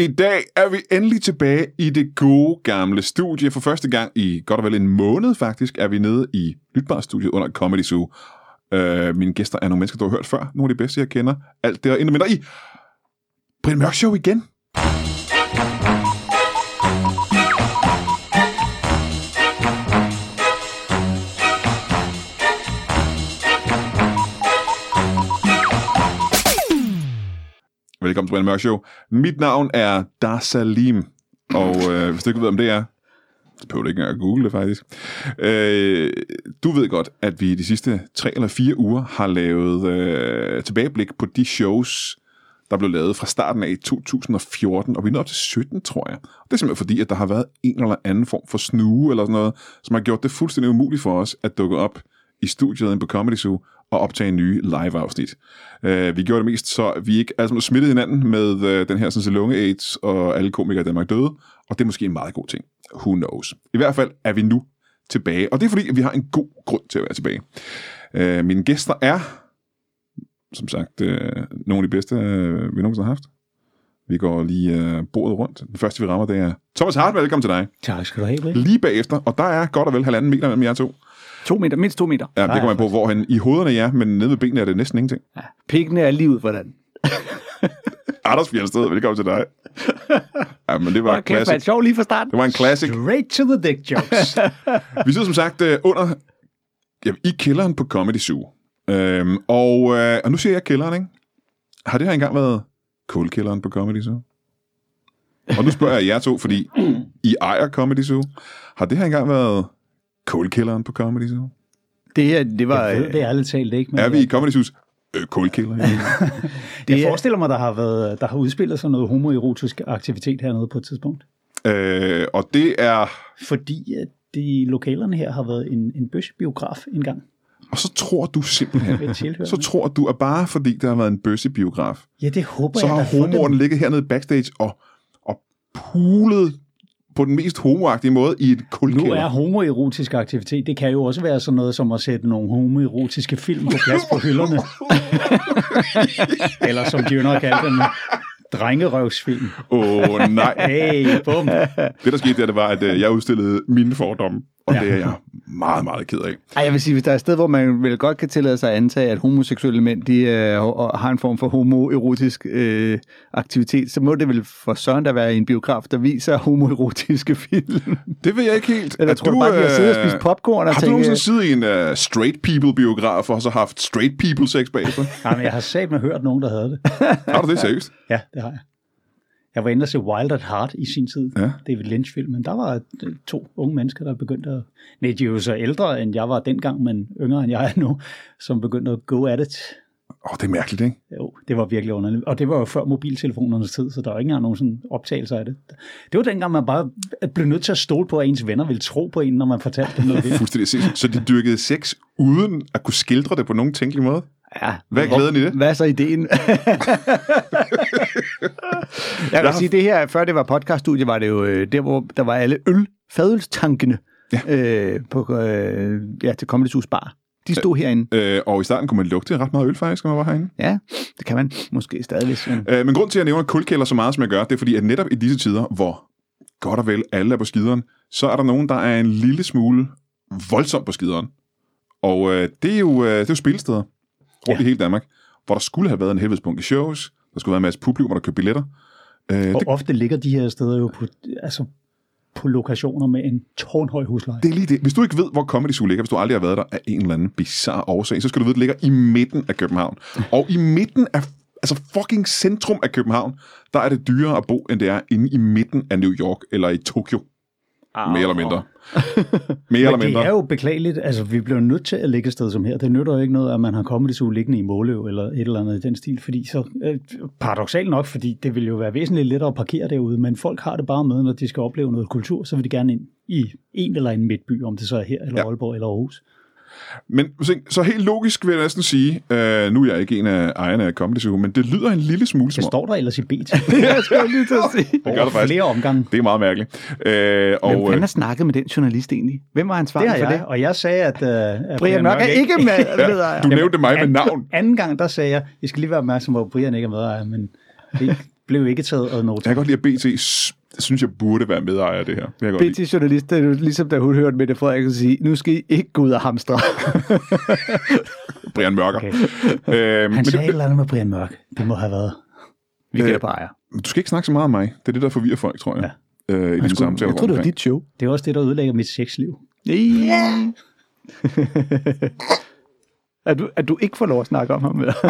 I dag er vi endelig tilbage i det gode gamle studie. For første gang i godt og vel en måned faktisk, er vi nede i Lytbar-studiet under Comedy Zoo. Uh, mine gæster er nogle mennesker, du har hørt før. Nogle af de bedste, jeg kender. Alt det og endnu mindre i Brian Mørk Show igen. Velkommen til Brian Mørk Show. Mit navn er Dar Salim, og øh, hvis du ikke ved, om det er, så behøver du ikke engang at google det faktisk. Øh, du ved godt, at vi de sidste tre eller fire uger har lavet øh, tilbageblik på de shows, der blev lavet fra starten af 2014, og vi er nået op til 17, tror jeg. Det er simpelthen fordi, at der har været en eller anden form for snue eller sådan noget, som har gjort det fuldstændig umuligt for os at dukke op i studiet på Comedy Zoo og optage nye live-afsnit. Uh, vi gjorde det mest, så vi ikke sammen smittede hinanden med uh, den her sådan, lunge AIDS, og alle komikere i Danmark døde, og det er måske en meget god ting. Who knows? I hvert fald er vi nu tilbage, og det er fordi, vi har en god grund til at være tilbage. Uh, mine gæster er, som sagt, uh, nogle af de bedste, uh, vi nogensinde har haft. Vi går lige uh, bordet rundt. Den første, vi rammer, det er Thomas Hart. Velkommen til dig. Tak skal du have. Lige bagefter, og der er godt og vel halvanden meter mellem jer to. To meter, mindst to meter. Ja, det kommer man på, hvorhen i hovederne ja, men nede ved benene er det næsten ingenting. Ja. Pikkene er lige ud, hvordan. Anders Fjeldsted, velkommen til dig. Ja, men det var en Kæft, var classic. sjov lige fra starten. Det var en classic. Straight to the dick jokes. Vi sidder som sagt øh, under ja, i kælderen på Comedy Zoo. Øhm, og, øh, og nu siger jeg kælderen, ikke? Har det her engang været kulkælderen på Comedy Zoo? Og nu spørger jeg jer to, fordi I ejer Comedy Zoo. Har det her engang været kulkælderen på Comedy Zoo? Det her, det var... jeg ved det ærligt talt ikke, men Er vi i Comedy Zoos øh, kulkælder? jeg er- forestiller mig, der har, været, der har udspillet sig noget homoerotisk aktivitet hernede på et tidspunkt. øh, og det er... Fordi at de lokalerne her har været en, en bøssebiograf engang. Og så tror du simpelthen, så tror du, at bare fordi der har været en bøssebiograf, Ja, det håber så jeg. har dem. ligget hernede backstage og, og pulet på den mest homoagtige måde i et Nu kulkælder. er homoerotisk aktivitet, det kan jo også være sådan noget som at sætte nogle homoerotiske film på plads på hylderne. Eller som de jo nok kalder dem, drengerøvsfilm. Åh oh, nej. Hey, bum. Det, der skete, der, det var, at øh, jeg udstillede mine fordomme, og Ja. det er jeg meget, meget ked af. Ej, jeg vil sige, hvis der er et sted, hvor man vel godt kan tillade sig at antage, at homoseksuelle mænd de, øh, har en form for homoerotisk øh, aktivitet, så må det vel for søren der være en biograf, der viser homoerotiske film. Det ved jeg ikke helt. Eller Er tror du, bare, de har siddet og øh, spist popcorn og Har du tænkt, nogensinde siddet i en uh, straight people-biograf, og så haft straight people sex bagefter? Jamen, jeg har sagt med hørt nogen, der havde det. har du det seriøst? Ja, det har jeg. Jeg var inde og se Wild at Heart i sin tid. Ja. David Lynch-filmen. Der var øh, to unge mennesker, der begyndte at... Nej, de er jo så ældre, end jeg var dengang, men yngre, end jeg er nu, som begyndte at go at it. Åh, oh, det er mærkeligt, ikke? Jo, det var virkelig underligt. Og det var jo før mobiltelefonernes tid, så der var ikke engang nogen sådan optagelser af det. Det var dengang, man bare blev nødt til at stole på, at ens venner ville tro på en, når man fortalte dem noget. Fuldstændig. Så de dyrkede sex uden at kunne skildre det på nogen tænkelig måde? ja, Hvad er glæden i det? Hvad er så ideen? jeg vil sige, det her, før det var podcaststudie, var det jo øh, der, hvor der var alle øl, fadølstankene Ja. øh, på, øh, ja, til Comedy Zoo's Bar. De stod herinde. Øh, og i starten kunne man lugte ret meget øl, faktisk, når man var herinde. Ja, det kan man måske stadig, hvis man... Øh, men grund til, at jeg nævner kulkælder så meget, som jeg gør, det er fordi, at netop i disse tider, hvor godt og vel alle er på skideren, så er der nogen, der er en lille smule voldsomt på skideren. Og øh, det, er jo, øh, det er jo spilsteder rundt ja. I hele Danmark, hvor der skulle have været en helvedesbunke shows, der skulle være en masse publikum, der købte billetter. Øh, Og det, ofte ligger de her steder jo på, altså, på lokationer med en tårnhøj husleje. det er lige det. Hvis du ikke ved, hvor Comedy Zoo ligger, hvis du aldrig har været der af en eller anden bizarre årsag, så skal du vide, at det ligger i midten af København. Og i midten af altså fucking centrum af København, der er det dyrere at bo, end det er inde i midten af New York eller i Tokyo. Ah, Mere eller mindre. Mere eller Men det mindre. er jo beklageligt. Altså, vi bliver nødt til at ligge et sted som her. Det nytter jo ikke noget, at man har Comedy Zoo liggende i Måløv eller et eller andet i den stil. Fordi så, øh, paradoxalt nok, fordi det vil jo være væsentligt lettere at parkere derude, men folk har det bare med, når de skal opleve noget kultur, så vil de gerne ind i en eller anden midtby, om det så er her, eller ja. Aalborg, eller Aarhus. Men så- helt logisk vil jeg næsten sige, øh, nu er jeg ikke en af ejerne af Comedy Zoo, men det lyder en lille smule Det som om- står der ellers i BT. jeg skal lige til at sige. Det gør det faktisk. Flere omgange. Det er meget mærkeligt. Øh, og, Hvem øh, fanden har snakket med den journalist egentlig? Hvem var Det ansvarlig har for jeg, det? og jeg sagde, at... Uh, at Brian Mørk er ikke med, ved jeg. du nævnte mig med navn. Anden gang, der sagde jeg, I skal lige være opmærksom på, at Brian ikke er med, men det, blev ikke taget ad Jeg note. kan godt lide, at BT synes, jeg burde være medejer af det her. Det kan lide. BT-journalist, det er jo ligesom da hun hørte Mette Frederiksen sige, nu skal I ikke gå ud og hamstre. Brian Mørker. Okay. Øhm, Han sagde det, et eller andet med Brian Mørk. Det må have været. Vi Øh, på ejer. men du skal ikke snakke så meget om mig. Det er det, der forvirrer folk, tror jeg. Ja. Øh, I den samtale. Jeg tror det var dit show. Det er også det, der ødelægger mit sexliv. Ja. at, du, at du ikke får lov at snakke om ham. Eller?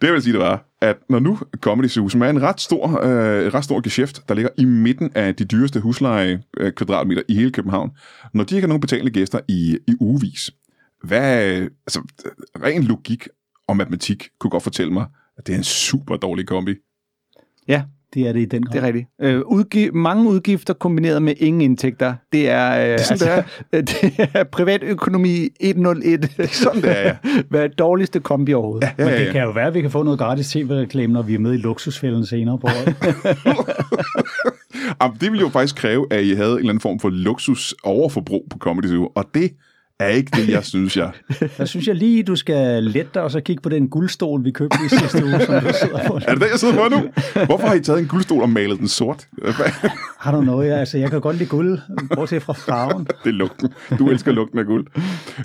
Det vil sige, det var, at når nu Comedy Zoo, som er en ret stor, øh, ret stor geschæft, der ligger i midten af de dyreste husleje øh, kvadratmeter i hele København, når de ikke har nogen betalende gæster i, i ugevis, hvad, altså, ren logik og matematik kunne godt fortælle mig, at det er en super dårlig kombi. ja, Det er det i den grad. det er rigtigt. Øh, udgi- mange udgifter kombineret med ingen indtægter. Det er, øh, sådan, altså, det er privatøkonomi 101. Sådan det er, ja. Hvad er dårligste kombi overhovedet? Ja, Men ja, det ja. kan jo være, at vi kan få noget gratis tv-reklame, når vi er med i luksusfælden senere på året. Jamen, det ville jo faktisk kræve, at I havde en eller anden form for luksus overforbrug på Comedy Zoo, og det er ikke det, jeg synes, jeg... Der synes jeg lige, du skal lette dig og så kigge på den guldstol, vi købte i sidste uge, som du sidder på. Er det det, jeg sidder på nu? Hvorfor har I taget en guldstol og malet den sort? Har du noget? Altså, jeg kan godt lide guld, bortset fra farven. det er lugten. Du elsker lugten af guld.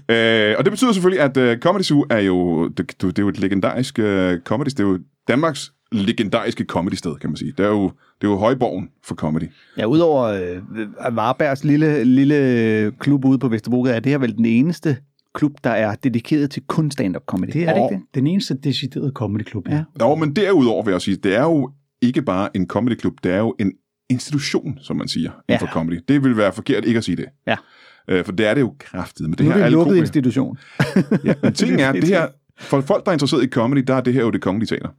Øh, og det betyder selvfølgelig, at uh, Comedy Zoo er jo, det, det er jo et legendarisk uh, comedy. Det er jo Danmarks legendariske comedy-sted, kan man sige. Det er jo, det er jo højborgen for comedy. Ja, udover øh, Varbergs lille, lille klub ude på Vesterbrogade, er det her vel den eneste klub, der er dedikeret til kun stand-up comedy. Det er, er det ikke det? den eneste deciderede comedyklub. Ja. Nå, men derudover vil jeg sige, det er jo ikke bare en comedyklub, det er jo en institution, som man siger, Ja. ja. for comedy. Det vil være forkert ikke at sige det. Ja. Øh, for det er det jo kraftigt. Men det Nu her er det en alle lukket institution. Ja, men ting er, det her, for folk, der er interesseret i comedy, der er det her jo det kongelige teater.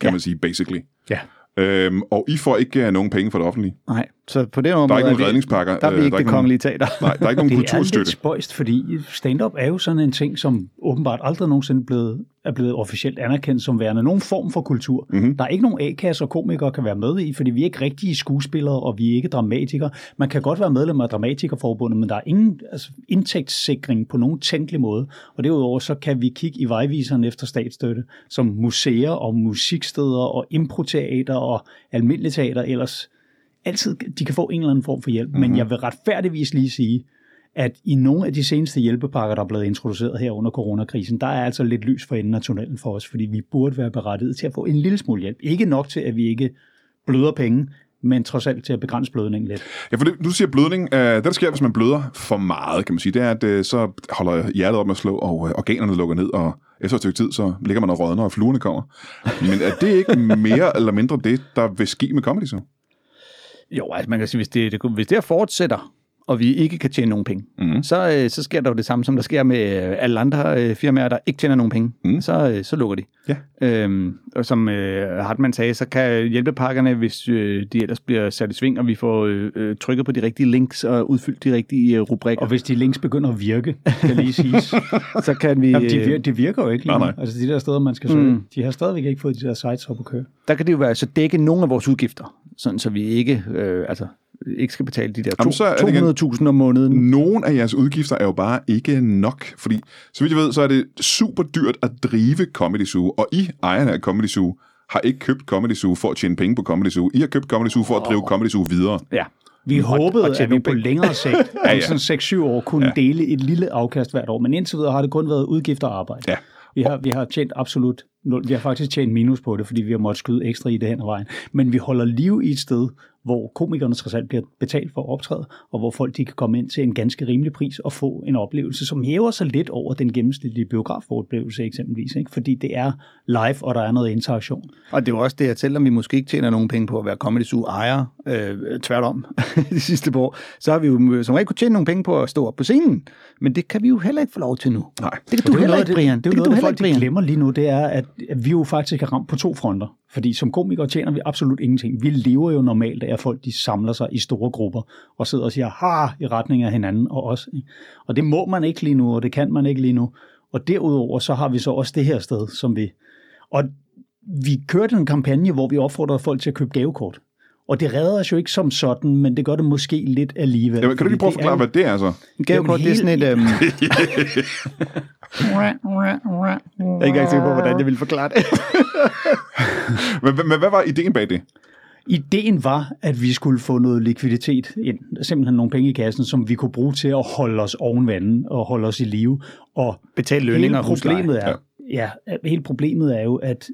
Kan Ja. man sige, basically. Ja. Øhm, og I får ikke uh, nogen penge fra det offentlige. Nej, så på den måde Der er ikke er nogen vi- redningspakker. Der er vi øh, ikke der det nogen- kongelige teater. Nej, der er ikke nogen Det er lidt kulturstøtte. spøjst, fordi stand-up er jo sådan en ting, som åbenbart aldrig nogensinde blevet, er blevet officielt anerkendt som værende nogen form for kultur. Mhm. Mm-hmm. Der er ikke nogen A-kasse og komikere kan være med i, fordi vi er ikke rigtige skuespillere, og vi er ikke dramatikere. Man kan godt være medlem af Dramatikerforbundet, men der er ingen altså, indtægtssikring på nogen tænkelig måde. Og derudover så kan vi kigge i vejviseren efter statsstøtte, som museer og musiksteder og improteater og almindelige teater ellers altid, de kan få en eller anden form for hjælp. Mm-hmm. Men jeg vil retfærdigvis lige sige, at i nogle af de seneste hjælpepakker, der er blevet introduceret her under coronakrisen, der er altså lidt lys for enden af tunnelen for os, fordi vi burde være berettiget til at få en lille smule hjælp. Ikke nok til, at vi ikke bløder penge, men trods alt til at begrænse blødningen lidt. Ja, for det, du siger blødning. Øh, det, der sker, hvis man bløder for meget, kan man sige, det er, at øh, så holder hjertet op med at slå, og øh, organerne lukker ned, og efter et stykke tid, så ligger man og rådner, og fluerne kommer. Men er det ikke mere eller mindre det, der vil ske med comedy så? Jo, altså man kan sige, hvis det, det, hvis det her fortsætter, og vi ikke kan tjene nogen penge, Mhm. så, øh, så sker der jo det samme, som der sker med øh, alle andre øh, firmaer, der ikke tjener nogen penge. Mhm. Så, øh, så lukker de. Ja. Øhm, og som øh, Hartmann sagde, så kan hjælpepakkerne, hvis øh, de ellers bliver sat i sving, og vi får øh, øh, trykket på de rigtige links og udfyldt de rigtige øh, rubrikker, Og hvis de links begynder at virke, kan lige siges. så kan vi... Jamen, de, øh, virker, de virker jo ikke lige Nej, nej. Altså de der steder, man skal søge. Mm. Mm. De har stadigvæk ikke fået de der sites op at køre. der kan det jo være, så dække nogle af vores udgifter, sådan så vi ikke, øh, altså, ikke skal betale de der Jamen, så er det igen- to- 200.000 om måneden. Nogle af jeres udgifter er jo bare ikke nok, fordi så vidt jeg ved, så er det super dyrt at drive Comedy Zoo, og I, ejerne af Comedy Zoo, har ikke købt Comedy Zoo for at tjene penge på Comedy Zoo. I har købt Comedy Zoo for at drive Comedy Zoo videre. Ja. Vi Og- håbede, og at vi på længere sigt, Ja, ja, sådan 6-7 år, kunne ja. dele et lille afkast hvert år. Men indtil videre har det kun været udgifter og arbejde. Ja. Vi har, vi har tjent absolut nul. Vi har faktisk tjent minus på det, fordi vi har måttet skyde ekstra i det hen ad vejen. Men vi holder liv i et sted, hvor komikerne trods alt bliver betalt for at optræde, og hvor folk de kan komme ind til en ganske rimelig pris og få en oplevelse, som hæver sig lidt over den gennemsnitlige biografoplevelse eksempelvis. Ikke? Fordi det er live, og der er noget interaktion. Og det er jo også det, at selvom vi måske ikke tjener nogen penge på at være Comedy Zoo ejer, øh, tværtom, de sidste par år, så har vi jo som regel kunne tjene nogle penge på at stå op på scenen. Men det kan vi jo heller ikke få lov til nu. Nej. Det kan du er jo heller noget af ikke, Brian. Det, det, kan er jo du noget, heller folk ikke, de Brian. glemmer lige nu, det er, at at vi jo faktisk er ramt på to fronter. Fordi som komikere tjener vi absolut ingenting. Vi lever jo normalt af, at folk de samler sig i store grupper og sidder og siger ha i retning af hinanden og os. ikke? Og det må man ikke lige nu, og det kan man ikke lige nu. Og derudover så har vi så også det her sted, som vi... Og vi kørte en kampagne, hvor vi opfordrede folk til at købe gavekort. Og det redder os jo ikke som sådan, men det gør det måske lidt alligevel. Jamen, kan du lige prøve at forklare, hvad det er så? Gavekort, det er sådan et... Øhm... jeg er ikke engang sikker på, hvordan jeg vil forklare det. men, men hvad var ideen bag det? Ideen var, at vi skulle få noget likviditet ind, simpelthen nogle penge i kassen, som vi kunne bruge til at holde os oven vandet og holde os i live. Og Betale lønninger hele problemet er, ja. ja, hele problemet er jo, at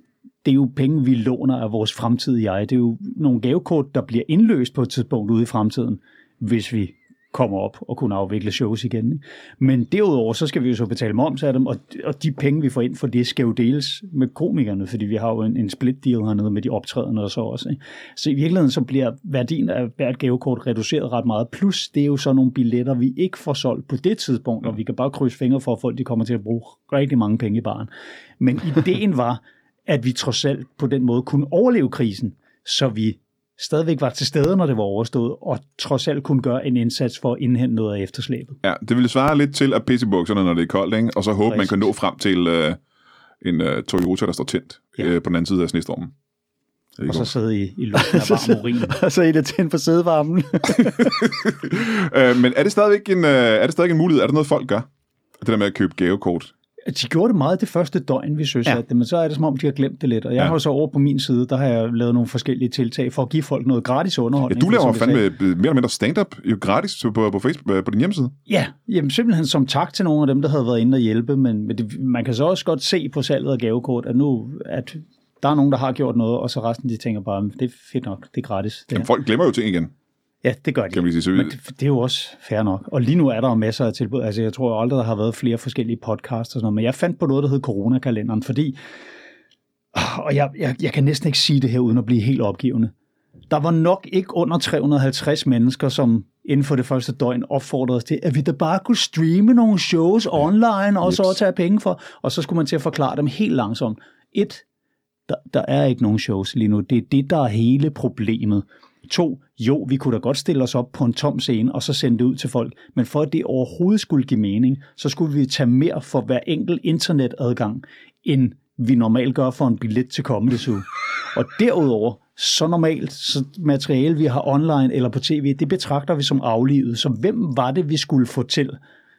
det er jo penge, vi låner af vores fremtidige jeg. Det er jo nogle gavekort, der bliver indløst på et tidspunkt ude i fremtiden, hvis vi kommer op og kunne afvikle shows igen. Ikke? Men derudover, så skal vi jo så betale moms af dem, og, og de penge, vi får ind for det, skal jo deles med komikerne, fordi vi har jo en, en split deal hernede med de optrædende og så også. Ikke? Så i virkeligheden, så bliver værdien af hvert gavekort reduceret ret meget, plus det er jo så nogle billetter, vi ikke får solgt på det tidspunkt, og vi kan bare krydse fingre for, at folk de kommer til at bruge rigtig mange penge i baren. Men ideen var, at vi trods alt på den måde kunne overleve krisen, så vi stadigvæk var til stede, når det var overstået, og trods alt kunne gøre en indsats for at indhente noget af efterslæbet. Ja, det ville svare lidt til at pisse i bukserne, når det er koldt, ikke? og så håbe, Præcis. man kan nå frem til uh, en uh, Toyota, der står tændt ja. uh, på den anden side af snestormen. Og så sidde i, i luften af varm urin. og så er det tændt på sædevarmen. uh, men er det stadigvæk en, uh, er det stadigvæk en mulighed? Er det noget, folk gør? Det der med at købe gavekort? De gjorde det meget det første døgn, vi synes, ja. det, men så er det som om, de har glemt det lidt. Og jeg ja. har så over på min side, der har jeg lavet nogle forskellige tiltag for at give folk noget gratis underholdning. Ja, du laver fandme mere eller mindre stand-up jo gratis på, på, Facebook, på din hjemmeside. Ja, jamen simpelthen som tak til nogle af dem, der havde været inde og hjælpe, men, men det, man kan så også godt se på salget af gavekort, at nu at der er nogen, der har gjort noget, og så resten de tænker bare, det er fedt nok, det er gratis. Det Jamen, folk glemmer jo ting igen. Ja, det gør de. Kan vi sige, Men det, det er jo også fair nok. Og lige nu er der jo masser af tilbud. Altså, jeg tror aldrig, der har været flere forskellige podcasts og sådan noget. Men jeg fandt på noget, der hed Coronakalenderen, fordi... Og jeg, jeg, jeg kan næsten ikke sige det her, uden at blive helt opgivende. Der var nok ikke under 350 mennesker, som inden for det første døgn opfordrede os til, at vi da bare kunne streame nogle shows online, og så tage penge for. Og så skulle man til at forklare dem helt langsomt. Et, der, der er ikke nogen shows lige nu. Det er det, der er hele problemet. To, jo, vi kunne da godt stille os op på en tom scene og så sende det ud til folk, men for at det overhovedet skulle give mening, så skulle vi tage mere for hver enkelt internetadgang, end vi normalt gør for en billet til Comedy Zoo. Og derudover, så normalt, så materiale, vi har online eller på tv, det betragter vi som aflivet. Så hvem var det, vi skulle få til,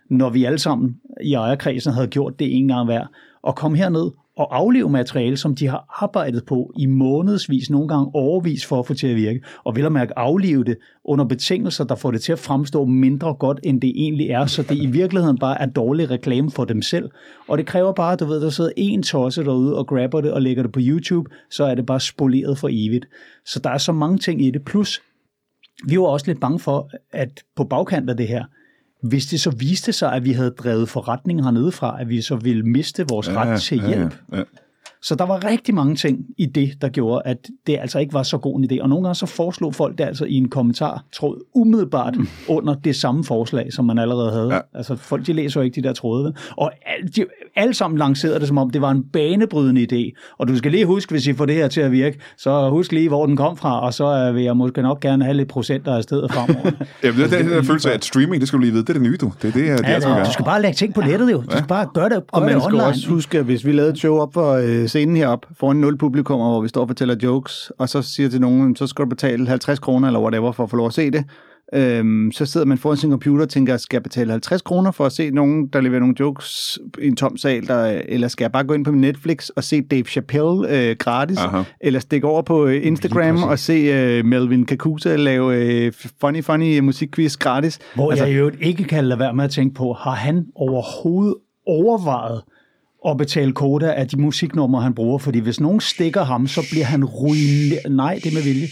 når vi alle sammen i ejerkredsen havde gjort det en gang hver, og komme herned og afleve materiale, som de har arbejdet på i månedsvis, nogle gange overvis for at få til at virke, og vil at mærke aflive det under betingelser, der får det til at fremstå mindre godt, end det egentlig er, så det i virkeligheden bare er dårlig reklame for dem selv. Og det kræver bare, du ved, der sidder en tosse derude og grabber det og lægger det på YouTube, så er det bare spoleret for evigt. Så der er så mange ting i det. Plus, vi var også lidt bange for, at på bagkant af det her, hvis det så viste sig, at vi havde drevet forretningen hernede fra, at vi så ville miste vores ja, ret til hjælp. Ja, ja. Så der var rigtig mange ting i det, der gjorde, at det altså ikke var så god en idé. Og nogle gange så foreslog folk det altså i en kommentar, tråd umiddelbart mm. under det samme forslag, som man allerede havde. Ja. Altså folk, de læser jo ikke de der tråde. Og de, alle sammen lancerede det, som om det var en banebrydende idé. Og du skal lige huske, hvis I får det her til at virke, så husk lige, hvor den kom fra, og så vil jeg måske nok gerne have lidt procenter af stedet fremover. Jamen, det er den der følelse af, at streaming, det skal du lige vide, det er det nye, du. Det er det, det, ja, det, det du skal bare lægge ting på nettet, jo. Du skal bare gøre det, gøre og man det skal online. også huske, at hvis vi lavede et show op for øh, scenen herop, foran nul publikum, hvor vi står og fortæller jokes, og så siger til nogen, så skal du betale 50 kroner eller whatever for at få lov at se det, Øhm, så sidder man foran sin computer og tænker, skal jeg betale 50 kroner for at se nogen, der leverer nogle jokes i en tom sal, der, eller skal jeg bare gå ind på min Netflix og se Dave Chappelle øh, gratis, Aha. eller stikke over på øh, Instagram og se øh, Melvin Kakusa lave øh, funny, funny musikquiz gratis. Hvor altså, jeg jo ikke kan lade være med at tænke på, har han overhovedet overvejet at betale koda af de musiknumre, han bruger, fordi hvis nogen stikker ham, så bliver han ruineret. Nej, det er med vilje.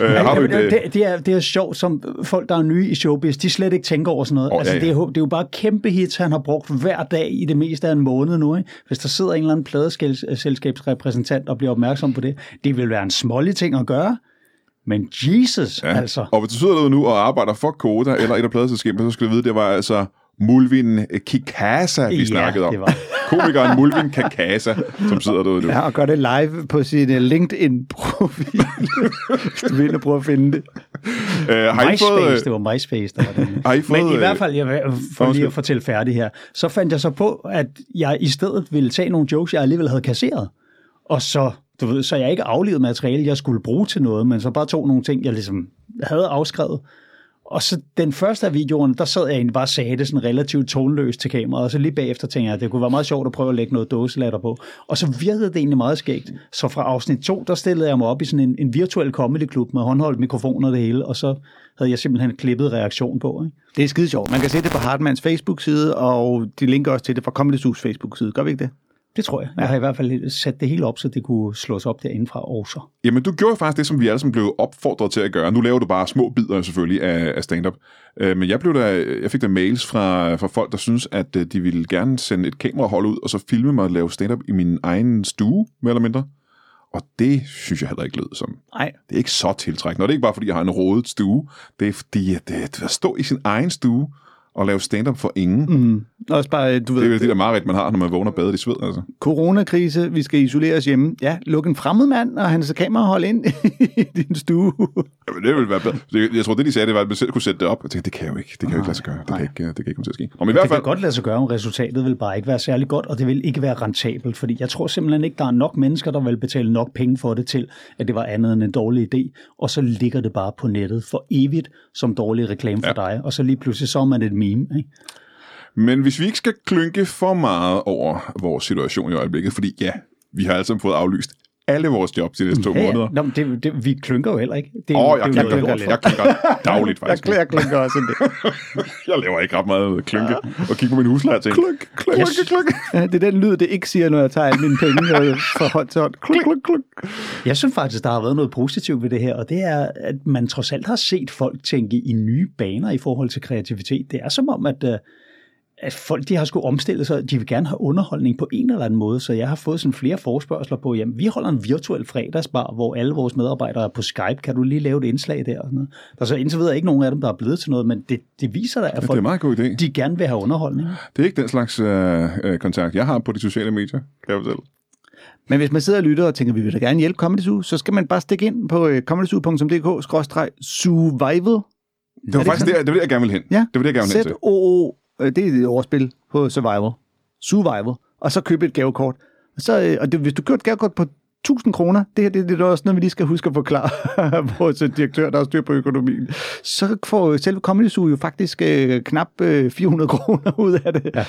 øh, har du det, det, det, er, det er sjovt, som folk, der er nye i showbiz, de slet ikke tænker over sådan noget. Oh, altså, ja, ja. Det, er, det er jo bare kæmpe hits, han har brugt hver dag i det meste af en måned nu. Ikke? Hvis der sidder en eller anden pladeselskabsrepræsentant og bliver opmærksom på det, det vil være en smålig ting at gøre. Men Jesus, ja. altså. Og hvis du sidder derude nu og arbejder for Koda eller et af pladeselskaberne, så skal du vide, det var altså Mulvin Kikasa, vi ja, snakkede om. Komikeren Mulvin Kikasa, som sidder derude nu. Ja, og gør det live på sin uh, LinkedIn-profil, hvis du vil prøve at finde det. Uh, har MySpace, fået, uh, det var MySpace, der var det. Har I fået, Men i hvert fald, jeg, for lige at fortælle færdig her, så fandt jeg så på, at jeg i stedet ville tage nogle jokes, jeg alligevel havde kasseret, og så du ved, så jeg ikke aflevet materiale, jeg skulle bruge til noget, men så bare tog nogle ting, jeg ligesom havde afskrevet. Og så den første af videoerne, der sad jeg egentlig bare og sagde det sådan relativt tonløst til kameraet, og så lige bagefter tænkte jeg, at det kunne være meget sjovt at prøve at lægge noget dåselatter på. Og så virkede det egentlig meget skægt. Så fra afsnit 2, der stillede jeg mig op i sådan en, en virtuel comedy-klub med håndholdt mikrofoner og det hele, og så havde jeg simpelthen klippet reaktion på. Ikke? Det er skide sjovt. Man kan se det på Hartmanns Facebook-side, og de linker også til det fra Comedy Facebook-side. Gør vi ikke det? Det tror jeg. Jeg har i hvert fald sat det hele op, så det kunne slås op derindefra også. Jamen, du gjorde faktisk det, som vi alle sammen blev opfordret til at gøre. Nu laver du bare små bidder selvfølgelig af, af stand-up. Øh, men jeg, blev der, jeg fik der mails fra, fra folk, der synes, at øh, de ville gerne sende et kamerahold ud, og så filme mig og lave stand-up i min egen stue, mere eller mindre. Og det synes jeg heller ikke lød som. Nej. Det er ikke så tiltrækkende. Og det er ikke bare, fordi jeg har en rodet stue. Det er fordi, at, at stå i sin egen stue og lave stand-up for ingen. Mm. Også bare, du ved... Det er jo det der mareridt, man har, når man vågner og bader i sved, altså. Coronakrise, vi skal isoleres hjemme. Ja, luk en fremmed mand og hans kamera hold ind i din stue. Jamen, det ville være bedre. Det, jeg tror, det de sagde, det var, at man selv kunne sætte det op. Jeg tænkte, det kan jeg jo ikke. Det kan jo ikke lade sig gøre. Det kan, ikke, det kan ikke komme til at ske. Og i hvert Det fald, kan godt lade sig gøre, om resultatet vil bare ikke være særlig godt, og det vil ikke være rentabelt, fordi jeg tror simpelthen ikke, der er nok mennesker, der vil betale nok penge for det til, at det var andet end en dårlig idé, og så ligger det bare på nettet for evigt som dårlig reklame for dig, og så lige pludselig så er man et meme. Ikke? Men hvis vi ikke skal klynke for meget over vores situation i øjeblikket, fordi ja, vi har alle sammen fået aflyst alle vores jobs de næste to Ja, måneder. ja. Nå, men det, det, vi klynker jo heller ikke. Det Åh, oh, jeg, det er jeg, jeg, noget jeg, jeg klynker dagligt, Jeg, faktisk. kl- jeg klinker også en del. Jeg laver ikke ret meget klynke og kigge på min husleje og tænke, klynk, klynk, Yes. klynk, klynk. Ja, det er den lyd, det ikke siger, når jeg tager alle mine penge fra hånd til hånd. Kluk, kluk, kluk. Jeg synes faktisk, der har været noget positivt ved det her, og det er, at man trods alt har set folk tænke i nye baner i forhold til kreativitet. Det er som om, at, øh, at folk de har skulle omstille sig, de vil gerne have underholdning på en eller anden måde, så jeg har fået sådan flere forspørgseler på, jamen vi holder en virtuel fredagsbar, hvor alle vores medarbejdere er på Skype, kan du lige lave et indslag der? Og sådan noget. Der er så indtil videre ikke nogen af dem, der er blevet til noget, men det, det viser da, at Det er folk meget god idé. de gerne vil have underholdning. Det er ikke den slags øh, øh, kontakt, jeg har på de sociale medier, kan jeg fortælle. Men hvis man sidder og lytter og tænker, vi vil da gerne hjælpe Comedy Zoo, så skal man bare stikke ind på øh, comedyzoo.dk-survival. Det var det faktisk det, det, var det, jeg gerne ville hen. Ja. Det var det, jeg gerne ville hen til. Øh, det er et overspil på survival. Survival. Og så købe et gavekort. Og, så, øh, og det, hvis du køber et gavekort på 1000 kroner, det her det, det er også noget, vi lige skal huske at forklare vores direktør, der har styr på økonomien. Så får selve Comedy Zoo jo faktisk øh, knap øh, 400 kroner ud af det. Ja.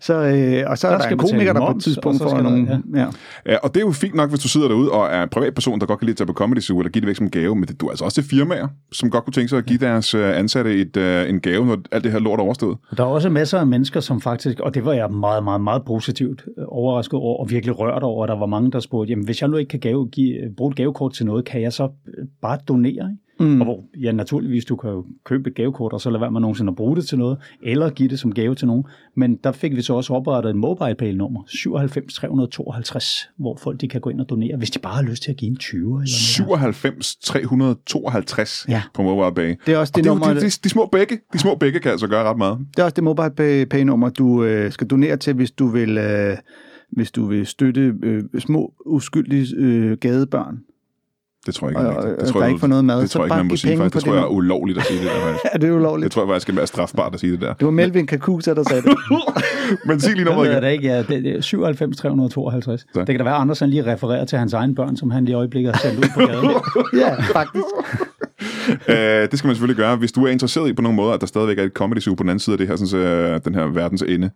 Så, øh, og så er Der en komiker, der på et tidspunkt så får nogle... Ja. Ja, og det er jo fint nok, hvis du sidder derude og er en privatperson, der godt kan lide at tage på Comedy Zoo, eller give det væk som en gave, men det, du er altså også til firmaer, som godt kunne tænke sig at give deres øh, ansatte et, øh, en gave, når alt det her lort er overstået. Der er også masser af mennesker, som faktisk, og det var jeg meget, meget, meget positivt øh, overrasket over, og virkelig rørt over, at der var mange, der spurgte, jamen hvis jeg nu ikke kan gave, give, bruge et gavekort til noget, kan jeg så øh, bare donere? Ikke? Mm. Og hvor, ja, naturligvis, du kan jo købe et gavekort, og så lade være med nogensinde at bruge det til noget, eller give det som gave til nogen. Men der fik vi så også oprettet en mobile pay nummer 97 352, hvor folk de kan gå ind og donere, hvis de bare har lyst til at give en 20 eller noget. 97 352 Ja. på Mobile Pay. Det er også Og det det er jo nummer, de, de, de, små begge. De små begge kan altså gøre ret meget. Det er også det mobile pay, pay nummer, du øh, skal donere til, hvis du vil, øh, hvis du vil støtte øh, små, uskyldige øh, gadebørn. Det tror jeg ikke, Og- er det der tror er jeg, ikke for noget mad, Det så tror jeg ikke, bare man må sige. penge Faktisk. på Det tror jeg er ulovligt at sige det der. faktisk. Ja, det er ulovligt. Det tror jeg faktisk skal være strafbart at sige det der. Det var Melvin Kakusa, der sagde det. Men sig lige Jeg nummeret ved igen. det ikke, ja, det, det er 97 352. Så. Det kan da være, at Anders han lige refererer til hans egen børn, som han lige i øjeblikket har sendt ud på gaden. ja, faktisk. Øh, det skal man selvfølgelig gøre. Hvis du er interesseret i på nogen måde, at der stadigvæk er et comedy zoo på den anden side af det her, sådan, så, øh, den her verdens ende,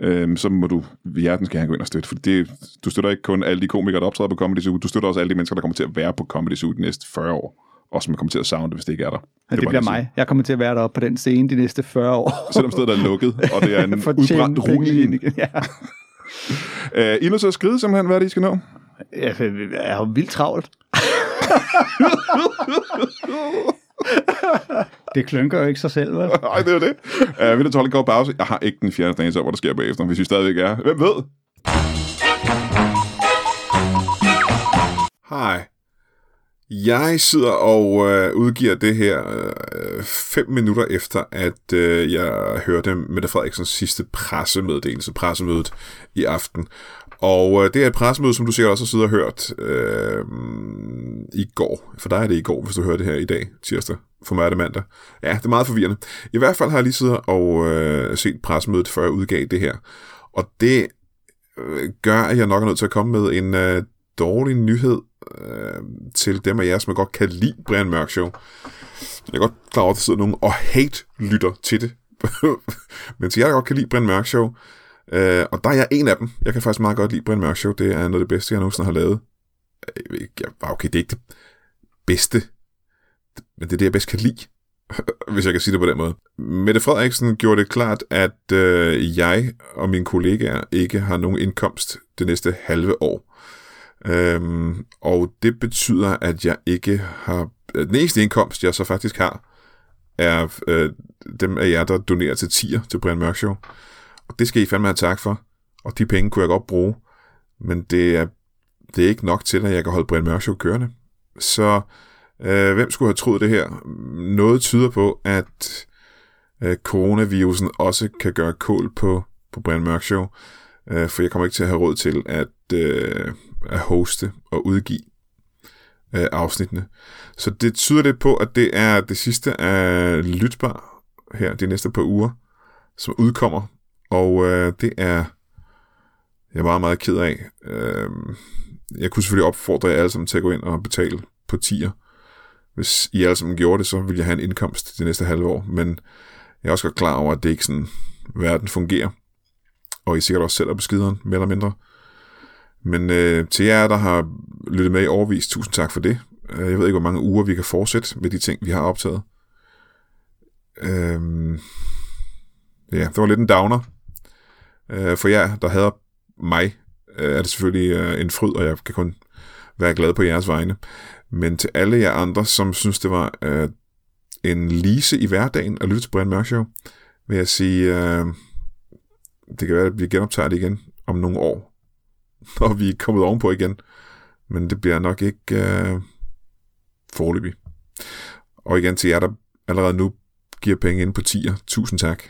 øh, så må du hjertens gerne gå ind og støtte. For det, du støtter ikke kun alle de komikere, der optræder på Comedy Zoo, du støtter også alle de mennesker, der kommer til at være på Comedy Zoo de næste 40 år. Og som kommer til at savne det, hvis det ikke er der. Ja, det må bliver mig. Jeg kommer til at være deroppe på den scene de næste 40 år. Selvom stedet er lukket, og det er en udbrændt ruin. Ja. Øh, I er nødt til at skrive simpelthen, hvad er det, I skal nå? Jeg er jo vildt travlt. Det klynker jo ikke sig selv, vel? Nej, det er det. Uh, vi er kort pause. Jeg har ikke den fjerde dagen, hvor der sker bagefter, hvis vi stadigvæk er. Hvem ved? Hej. Jeg sidder og øh, udgiver det her øh, fem minutter efter, at øh, jeg hørte Mette Frederiksens sidste pressemeddelelse, pressemødet i aften. Og øh, det er et pressemøde, som du sikkert også har siddet og hørt øh, i går. For dig er det i går, hvis du hører det her i dag, tirsdag. For mig er det mandag. Ja, det er meget forvirrende. I hvert fald har jeg lige siddet og øh, set pressemødet, før jeg udgav det her. Og det øh, gør, at jeg nok er nødt til at komme med en øh, dårlig nyhed øh, til dem af jer, som godt kan lide Brian Mørk Show. Jeg er godt klar over, at der sidder nogen og hate-lytter til det. Men til jer, der godt kan lide Brian Mørk Show, øh, og der er jeg en af dem. Jeg kan faktisk meget godt lide Brian Mørk Show. Det er noget af det bedste, jeg nogensinde har lavet. Øh, jeg, Ja, ah, okay, det er ikke det bedste, men det er det, jeg bedst kan lide, hvis jeg kan sige det på den måde. Mette Frederiksen gjorde det klart, at øh, jeg og mine kollegaer ikke har nogen indkomst det næste halve år. Øhm, og det betyder, at jeg ikke har... Den eneste indkomst, jeg så faktisk har, er øh, dem af jer, der donerer til tier til Brian Mørk Show. Og det skal I fandme have tak for. Og de penge kunne jeg godt bruge. Men det er, det er ikke nok til, at jeg kan holde Brian Mørk Show kørende. Så øh, hvem skulle have troet det her? Noget tyder på, at øh, coronavirusen også kan gøre kål på, på Brian Mørk Show. Øh, for jeg kommer ikke til at have råd til at, øh, at hoste og udgive øh, afsnittene. Så det tyder lidt på, at det er det sidste af Lytbar her de næste par uger, som udkommer. Og øh, det er jeg er meget, meget ked af. Øh, jeg kunne selvfølgelig opfordre jer alle sammen til at gå ind og betale på tier. Hvis I alle sammen gjorde det, så ville jeg have en indkomst de næste halve år. Men jeg er også godt klar over, at det ikke sådan, verden fungerer. Og I sikkert også selv er beskideren, mere eller mindre. Men øh, til jer, der har lyttet med i overvis, tusind tak for det. Øh, jeg ved ikke, hvor mange uger vi kan fortsætte med de ting, vi har optaget. Øhm, ja, det var lidt en downer. Øh, for jer, der hader mig, øh, er det selvfølgelig øh, en fryd, og jeg kan kun være glad på jeres vegne. Men til alle jer andre, som synes, det var øh, en lise i hverdagen at lytte til Brian Mørk Show, vil jeg sige, øh, det kan være, at vi genoptager det igen om nogle år, når vi er kommet ovenpå igen. Men det bliver nok ikke øh, forløbig. Og igen til jer, der allerede nu giver penge ind på tier. Tusind tak.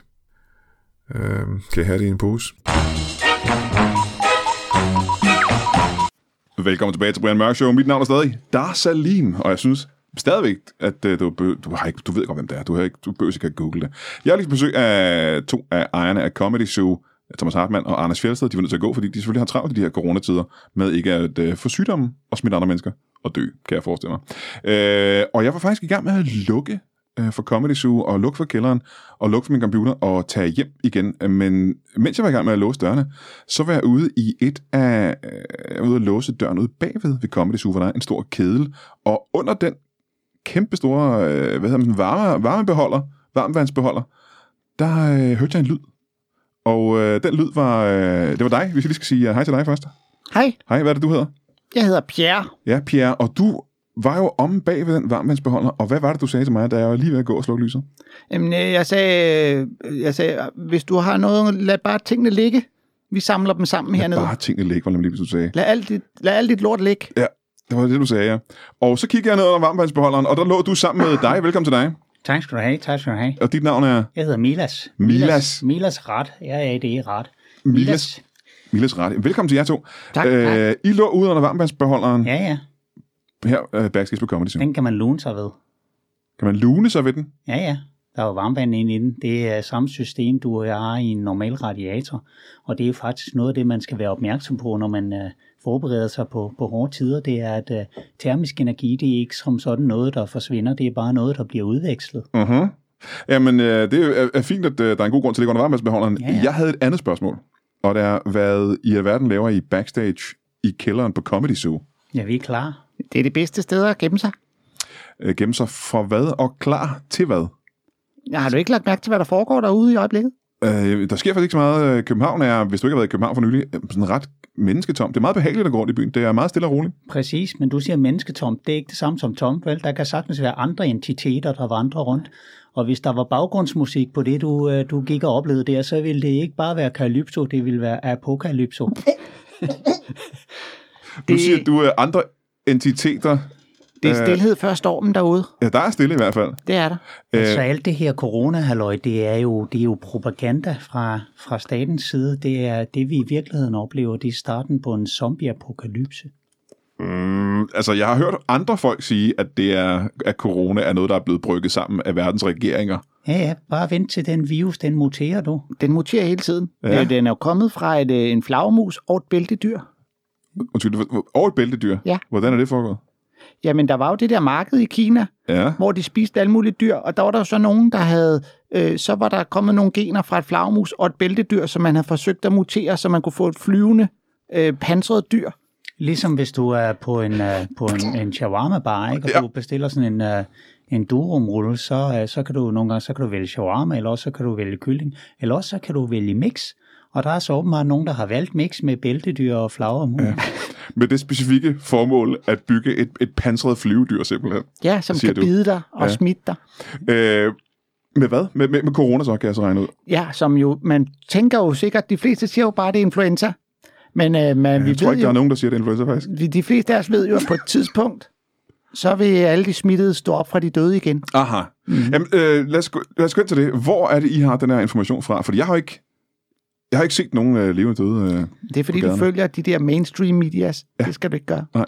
Øh, kan have det i en pose? Velkommen tilbage til Brian Mørk Show. Mit navn er stadig Dar Salim, og jeg synes stadigvæk, at øh, du, du, har ikke, du ved godt, hvem det er. Du, har ikke, du behøver ikke at google det. Jeg har lige besøg af to af ejerne af Comedy Show, Thomas Hartmann og Anders Fjeldsted. De var nødt til at gå, fordi de selvfølgelig har travlt i de her coronatider med ikke at uh, få sygdomme og smitte andre mennesker og dø, kan jeg forestille mig. Uh, og jeg var faktisk i gang med at lukke uh, for Comedy Zoo og lukke for kælderen og lukke for min computer og tage hjem igen. Men mens jeg var i gang med at låse dørene, så var jeg ude i et af... Øh, ude at låse døren ude bagved ved Comedy Zoo, hvor der er en stor kedel. Og under den kæmpe store, øh, hvad hedder man, varme, varmebeholder, varmvandsbeholder, der øh, hørte jeg en lyd. Og øh, den lyd var, øh, det var dig, hvis jeg lige skal sige uh, hej til dig først. Hej, Hej, hvad er det, du hedder? jeg hedder Pierre. Ja, Pierre, og du var jo om bag ved den varmvandsbeholder, og hvad var det, du sagde til mig, da jeg var lige ved at gå og slukke lyset? Jamen, øh, jeg sagde, jeg sagde, hvis du har noget, lad bare tingene ligge. Vi samler dem sammen hernede. Bare tingene ligge, var det lige, du sagde. Lad alt dit, lad alt dit lort ligge. Ja, det var det, du sagde, ja. Og så kiggede jeg ned under varmvandsbeholderen, og der lå du sammen med dig. Velkommen til dig. Tak skal du have, tak skal du have. Og dit navn er Jeg hedder Milas. Milas. Milas Ret. Ja, ja, det er ret. Milas. Miles Ret. Velkommen til jer to. Tak. Øh, I lå ude under varmvandsbeholderen Ja, ja. Her øh, backstage på Comedy Zoo. Den kan man lune sig ved. Kan man lune sig ved den? Ja, ja. Der er jo varmvand inde i den. Det er samme system, du har i en normal radiator. Og det er jo faktisk noget af det, man skal være opmærksom på, når man uh, forbereder sig på, på hårde tider. Det er, at uh, termisk energi, det er ikke som sådan noget, der forsvinder. Det er bare noget, der bliver udvekslet. Uh-huh. Jamen, øh, det er, er fint, at øh, der er en god grund til at ligge under varmvandsbeholderen. Ja, ja. Jeg havde et andet spørgsmål. Og det er, hvad i alverden laver I backstage i kælderen på Comedy Zoo? Ja, vi er klar. Det er det bedste sted at gemme sig. Øh, gemme sig for hvad og klar til hvad? Ja, har du ikke lagt mærke til, hvad der foregår derude i øjeblikket? Øh, der sker faktisk ikke så meget. Øh, København er, hvis du ikke har været i København for nylig, øh, sådan ret mennesketom. Det er meget behageligt at gå rundt i byen. Det er meget stille og roligt. Præcis, men du siger mennesketomt. Det er ikke det samme som tomt, vel? Der kan sagtens være andre entiteter, der vandrer rundt. Og hvis der var baggrundsmusik på det, du, øh, du gik og oplevede der, så ville det ikke bare være Calypso, det ville være Apocalypso. Du siger, du er andre entiteter. Det er Øh. stillhed før stormen derude. Ja, der er stille i hvert fald. Det er der. Altså alt det her corona det er jo, det er jo propaganda fra, fra statens side. Det er det, vi i virkeligheden oplever. Det er starten på en zombie-apokalypse. Mm, altså, jeg har hørt andre folk sige, at, det er, at corona er noget, der er blevet brygget sammen af verdens regeringer. Ja, ja, bare vent til den virus, den muterer du. Den muterer hele tiden. Ja. Ja. Den er jo kommet fra et, øh, en flagmus og et bæltedyr. Undskyld, og et bæltedyr. Ja. Hvordan er det foregået? Jamen, der var jo det der marked i Kina, Ja. hvor de spiste alle mulige dyr, og der var der jo så nogen, der havde, øh, så var der kommet nogle gener fra et flagmus og et bæltedyr, som man havde forsøgt at mutere, så man kunne få et flyvende, øh, pansret dyr. Ligesom hvis du er på en, uh, på en, en shawarma bar, ikke? og Ja. du bestiller sådan en, uh, en durumrulle, så, uh, så kan du nogle gange så kan du vælge shawarma, eller også så kan du vælge kylling, eller også så kan du vælge mix. Og der er så åbenbart nogen, der har valgt mix med bæltedyr og flagermus. Ja. Med det specifikke formål at bygge et, et pansret flyvedyr simpelthen. Ja, som kan du. bide dig og Ja. ja. smitte dig. Øh, med hvad? Med, med, med corona så, kan jeg så regne ud. Ja, som jo, man tænker jo sikkert, de fleste siger jo bare, det er influenza. Men øh, man, vi Jeg tror ved ikke, der jo, er nogen, der siger, det er influenza faktisk. vi, de fleste af os ved jo, at på et tidspunkt, så vil alle de smittede stå op fra de døde igen. Aha. Mm. Jamen, øh, lad, os gå, lad os gå ind til det. Hvor er det, I har den her information fra? Fordi jeg har ikke, jeg har ikke set nogen øh, levende døde. Øh. Det er fordi, du følger de der mainstream medias. Ja. Det skal du ikke gøre. Nej.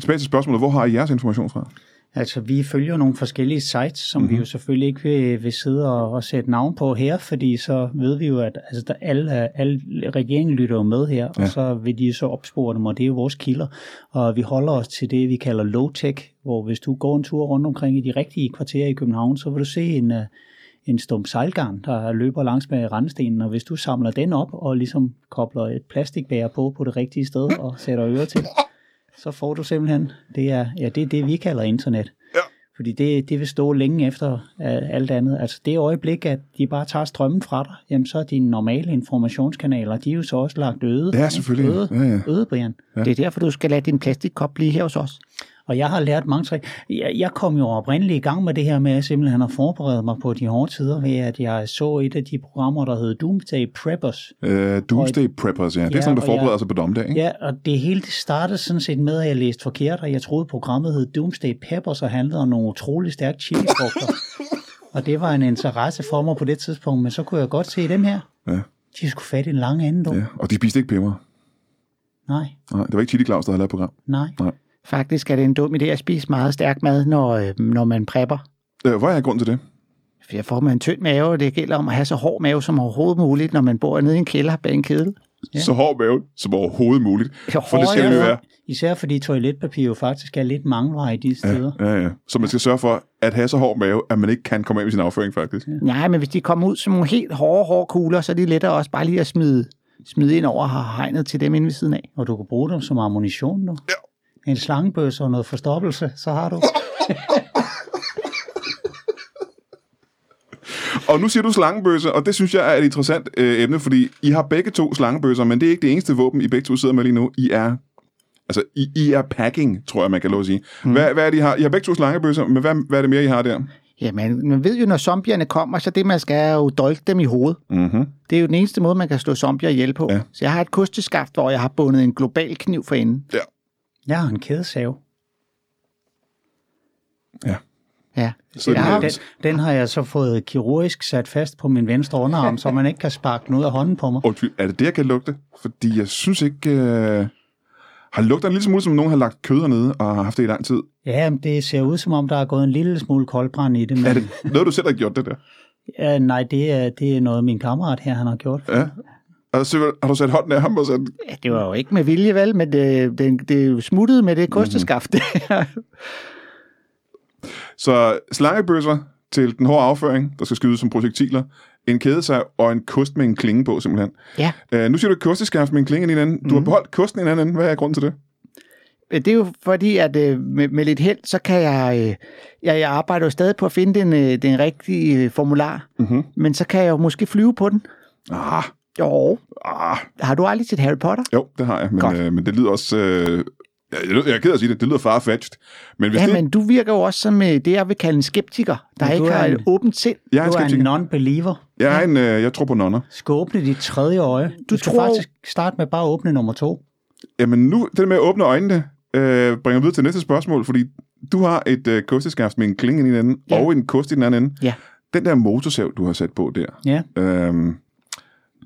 Tilbage til spørgsmålet. Hvor har I jeres information fra? Altså, vi følger nogle forskellige sites, som Mhm. mm-hmm. vi jo selvfølgelig ikke vil, vil sidde og, og sætte navn på her, fordi så ved vi jo, at altså, der alle, alle regeringen lytter jo med her, ja. og så vil de så opspore dem, og det er jo vores kilder. Og vi holder os til det, vi kalder low-tech, hvor hvis du går en tur rundt omkring i de rigtige kvarterer i København, så vil du se en, øh, en stump sejlgarn, der løber langs med randstenen, og hvis du samler den op og ligesom kobler et plastikbær på på det rigtige sted og sætter ører til, så får du simpelthen, det er, ja, det er det, vi kalder internet. Ja. Fordi det, det vil stå længe efter alt andet. Altså det øjeblik, at de bare tager strømmen fra dig, jamen så er dine normale informationskanaler, de er jo så også lagt øde. Ja, selvfølgelig. Øde, Ja, ja. øde Brian. Ja. Det er derfor, du skal lade din plastikkop blive her hos os. Og jeg har lært mange trick. Jeg, jeg kom jo oprindeligt i gang med det her med at simpelthen at forberede mig på de hårde tider, ved at jeg så et af de programmer, der hed Doomsday Preppers. Øh, Doomsday Preppers, ja. Det er Ja, sådan, der forbereder jeg- sig på dommedag, ikke? Ja, og det hele det startede sådan set med, at jeg læste forkert, og jeg troede, programmet hed Doomsday Peppers og handlede om nogle utrolig stærke chilifrugter. og det var en interesse for mig på det tidspunkt, men så kunne jeg godt se dem her. Ja. De skulle fat i en lang ende, du. ja. Og de spiste ikke pimmer. Nej, Nej, det var ikke Chili Claus, der havde lavet program. nej. Faktisk er det en dum idé at spise meget stærk mad, når, øh, når man prepper. Øh, hvad er grunden til det? For jeg får man en tynd mave, og det gælder om at have så hård mave som overhovedet muligt, når man bor nede i en kælder bag en kedel. Ja. Så hård mave som overhovedet muligt. Så For det skal jo ja. være. Især fordi toiletpapir jo faktisk er lidt mangelvare i de steder. Ja, ja. Så man skal sørge for at have så hård mave, at man ikke kan komme af med sin afføring, faktisk. Ja. Nej, men hvis de kommer ud som nogle helt hårde, hårde kugler, så er det lettere også bare lige at smide, smide ind over hegnet til dem inde ved siden af. Og du kan bruge dem som ammunition nu. Ja. En slangebøsse og noget forstoppelse, så har du. Og nu siger du slangebøsse, og det synes jeg er et interessant øh, emne, fordi I har begge to slangebøsser, men det er ikke det eneste våben, I begge to sidder med lige nu. I er, altså, I, I er packing, tror jeg, man kan lov at sige. Mm. Hvad, hvad er det, I har? I har begge to slangebøsser, men hvad, hvad er det mere, I har der? Jamen, man ved jo, når zombierne kommer, så det, man skal, er jo dolke dem i hovedet. Mm-hmm. Det er jo den eneste måde, man kan slå zombier ihjel på. Ja. Ja. Så jeg har et kosteskaft, hvor jeg har bundet en global kniv for enden. Jeg har en kædesave. Ja. Ja. Så jeg det har, er- Den, den har jeg så fået kirurgisk sat fast på min venstre underarm, så man ikke kan sparke den ud af hånden på mig. Undskyld, er det det, jeg kan lugte? Fordi jeg synes ikke... Øh... Har lugter en lille smule, som nogen har lagt kød hernede og har haft det i lang tid? Ja, men det ser ud som om, der er gået en lille smule koldbrand i det. Men, Er det noget, du selv har gjort det der? ja, nej, det er, det er noget, min kammerat her han har gjort. Ja. Har du sat hånden af ham og sagt, ja, det var jo ikke med vilje, vel, men det, det, det smuttede med det kosteskaft. Så slangebøsser til den hårde afføring, der skal skydes som projektiler, en kædesav og en kost med en klinge på, simpelthen. ja, Uh, nu siger du kosteskaft med en klinge i den anden. Du har beholdt kosten i den anden. Hvad er grunden til det? det er jo fordi, at øh, med, med lidt held, så kan jeg, øh, jeg, jeg arbejder jo stadig på at finde den, øh, den rigtige øh, formular, Mm-hmm. men så kan jeg jo måske flyve på den. Ah, Jo, ah, har du aldrig set Harry Potter? jo, det har jeg, men, Godt. øh, men det lyder også... Øh, jeg, jeg er ked af at sige det, det lyder farfetched. Men hvis Ja, det, men du virker jo også som øh, det, jeg vil kalde en skeptiker, der ikke er har en- et åbent sind. jeg er en Du er en non-believer. Jeg, er en, øh, jeg tror på nonner. Skal åbne dit tredje øje. Du, Du skal tror- faktisk starte med bare at åbne nummer to. Jamen nu, det med at åbne øjnene, øh, bringer videre til næste spørgsmål, fordi du har et øh, kosteskaft med en klinge i den ende, Ja. og en kost i den anden ende. Ja. Den der motorsav, du har sat på der, Ja, Øhm,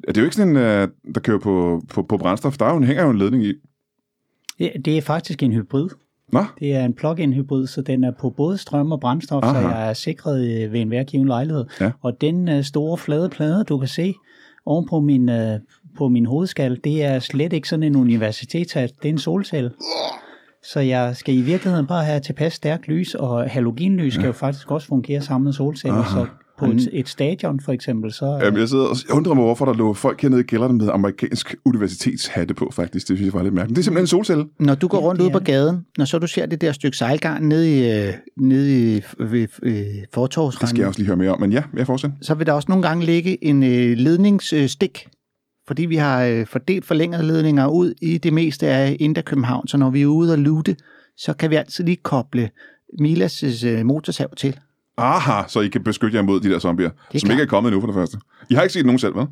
er det jo ikke sådan en, øh, der kører på, på, på brændstof. Der er jo en, hænger jo en ledning i. det, det er faktisk en hybrid. Nå, Det er en plug-in hybrid, så den er på både strøm og brændstof, Aha. så Aha. jeg er sikret øh, ved enhver given lejlighed. Ja. Og den øh, store flade plade, du kan se oven på min, på min hovedskal, det er slet ikke sådan en universitetshat, det er en solcelle. Så jeg skal i virkeligheden bare have tilpas stærkt lys, og halogenlys skal jo faktisk også fungere sammen med solceller, så på et, et stadion for eksempel, så... øh, Jamen, jeg sidder og jeg undrer mig, hvorfor der lå folk hernede i kælderen med amerikansk universitetshatte på, faktisk. Det synes jeg var lidt mærkeligt. Det er simpelthen en solcelle. Når du går Ja, rundt det ude på gaden, når så du ser det der stykke sejlgarn nede i, øh, nede i ved, øh, Det skal jeg fortorvsranden, også lige høre mere om. Men ja, jeg fortsætter. så vil der også nogle gange ligge en øh, ledningsstik, fordi vi har øh, fordelt forlængede ledninger ud i det meste af Indre København, så når vi er ude og lute, så kan vi altid lige koble Milas' øh, motorsav til. Aha, så I kan beskytte jer mod de der zombier, er som klart. ikke er kommet endnu for det første. I har ikke set nogen selv, vel?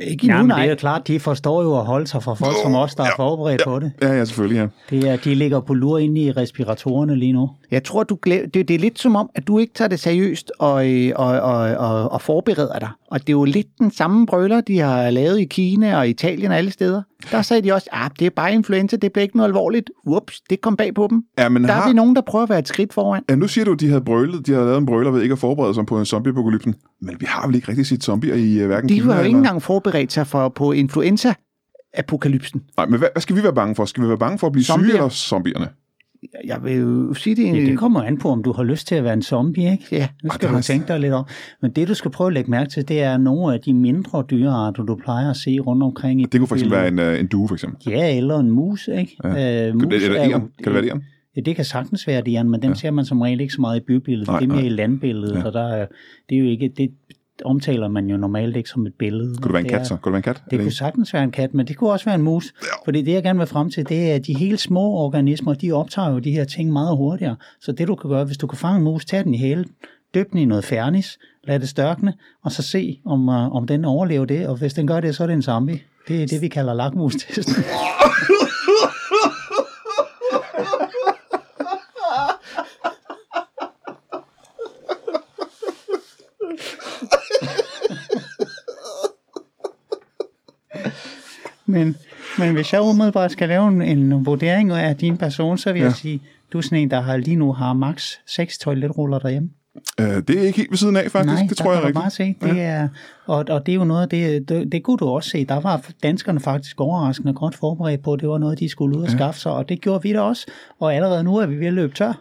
Ikke Ja, endnu, men nej. det er jo klart, de forstår jo at holde sig fra folk som os, der er forberedt på det. Ja, ja, selvfølgelig, ja. det er, de ligger på lur inde i respiratorerne lige nu. Jeg tror, du glem, det, det er lidt som om, at du ikke tager det seriøst og, øh, og, og, og, og forbereder dig. Og det er jo lidt den samme brøller, de har lavet i Kina og Italien og alle steder. Der sagde de også, at det er bare influenza, det bliver ikke noget alvorligt. Ups, det kom bag på dem. Ja, men Der er har... vi nogen, der prøver at være et skridt foran. Ja, nu siger du, at de havde brølet, de havde lavet en brøler ved ikke at forberede sig på en zombie-apokalypsen. Men vi har vel ikke rigtig set zombier i uh, hverken De Kina har jo eller... ikke engang forberedt sig for, på influenza-apokalypsen. Nej, men hvad, hvad skal vi være bange for? Skal vi være bange for at blive Zombier. syge eller zombierne? Jeg vil jo sige det... Ja, det kommer an på, om du har lyst til at være en zombie, ikke? Ja. Nu Ej, skal der du er- tænke dig lidt om. Men det, du skal prøve at lægge mærke til, det er nogle af de mindre dyrearter, du plejer at se rundt omkring i Det kunne for eksempel være en, uh, en due, for eksempel. Ja, eller en mus, ikke? Ja. Øh, mus Eller, eller er jo-. Kan det være det det kan sagtens være det, men dem ja. ser man som regel ikke så meget i bybilledet. Nej, det er mere nej. i landbilledet, Ja. ja. og der er, det er jo ikke, det omtaler man jo normalt ikke som et billede. Kunne det være en er- kat, så? Kunne det være en kat? Det Eller kunne sagtens være en kat, men det kunne også være en mus. Fordi det, jeg gerne vil frem til, det er, at de helt små organismer, de optager jo de her ting meget hurtigere. Så det, du kan gøre, hvis du kan fange en mus, tag den i hælen, døb den i noget fernis, lad det størkne, og så se, om, uh, om den overlever det. Og hvis den gør det, så er det en zombie. Det er det, vi kalder lakmustesten. Men, men hvis jeg umiddelbart skal lave en, en vurdering af din person, så vil ja. Ja. jeg sige, du er sådan en, der har lige nu har max 6 toiletruller derhjemme. Uh, det er ikke helt ved siden af, faktisk. Nej, det tror jeg du bare rigtigt. se. Det er, og, og det er jo noget af det, det, det kunne du også se. Der var danskerne faktisk overraskende godt forberedt på, det var noget, de skulle ud og skaffe sig, og det gjorde vi da også. Og allerede nu er vi ved at løbe tør.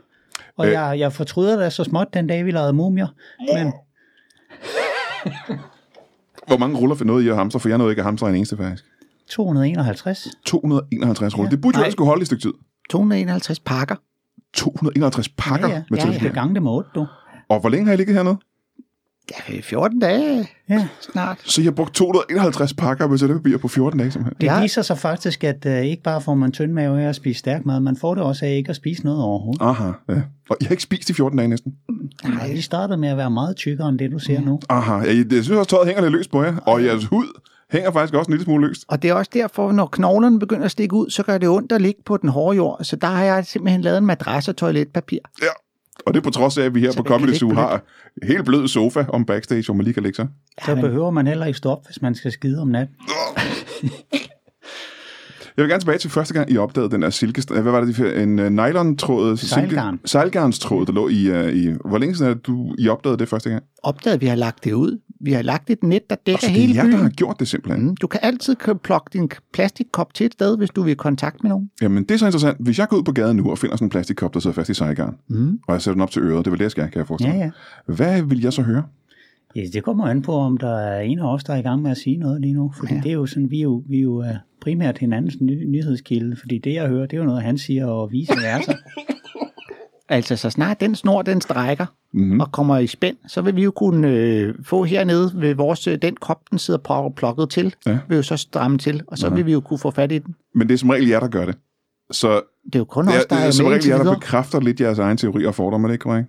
Og Øh. jeg, jeg fortryder da så småt den dag, vi lavede mumier. Men Hvor mange ruller for noget I har hamster? For jeg nåede ikke at hamstre en eneste, faktisk. 251. 251 ruller. Ja. Det burde jo Nej. også skulle holde i et stykke tid. 251 pakker. 251 pakker Ja, ja. med ja, jeg skal gange det med 8, du. Og hvor længe har I ligget hernede? Ja, 14 dage Ja. snart. Så I har brugt 251 pakker med toiletpapir på 14 dage, simpelthen. Det Ja. ja. viser sig faktisk, at uh, ikke bare får man tynd mave af at spise stærk mad, man får det også af ikke at spise noget overhovedet. Aha, ja. Og I har ikke spist i 14 dage næsten? Nej, vi startede med at være meget tykkere end det, du ser nu. Aha, ja, jeg synes også, tøjet hænger lidt løst på jer. Og jeres hud hænger faktisk også en lille smule løst. Og det er også derfor, når knoglerne begynder at stikke ud, så gør det ondt at ligge på den hårde jord. Så der har jeg simpelthen lavet en madras og toiletpapir. Ja. Og det er på trods af, at vi her Så på Comedy Zoo har en helt blød sofa om backstage, hvor man lige kan lægge sig. Så behøver man heller ikke stoppe, hvis man skal skide om natten. Jeg vil gerne tilbage til første gang, I opdagede den der silke... Hvad var det? de- En uh, nylon-tråd? Sejlgarn. Sejlgarnstråd, der lå i, uh, i... Hvor længe siden er det, du, I opdagede det første gang? Opdaget, at vi har lagt det ud. Vi har lagt et net, der dækker så det er hele jer, der byen. har gjort det simpelthen. Mm, Du kan altid plukke din plastikkop til et sted, hvis du vil i kontakt med nogen. Jamen, det er så interessant. Hvis jeg går ud på gaden nu og finder sådan en plastikkop, der sidder fast i sejlgarn, Mm. og jeg sætter den op til øret, det vil det, jeg skal, kan jeg forestille Ja, ja. Hvad vil jeg så høre? Ja, det kommer an på, om der er en af os, der er i gang med at sige noget lige nu. Fordi Ja. ja. det er jo sådan, vi er jo, vi er jo uh, primært hinandens ny- nyhedskilde. Fordi det, jeg hører, det er jo noget, han siger, og vice versa. Altså, så snart den snor, den strækker Mm-hmm. og kommer i spænd, så vil vi jo kunne øh, få hernede ved vores, øh, den kop, den sidder pro- plukket til, Ja. vil jo så stramme til, og så Aha. vil vi jo kunne få fat i den. Men det er som regel jer, der gør det. Så Det er jo kun det os, er, der det er er som regel jer, der bekræfter lidt jeres egen teori og fordomme, er det ikke korrekt?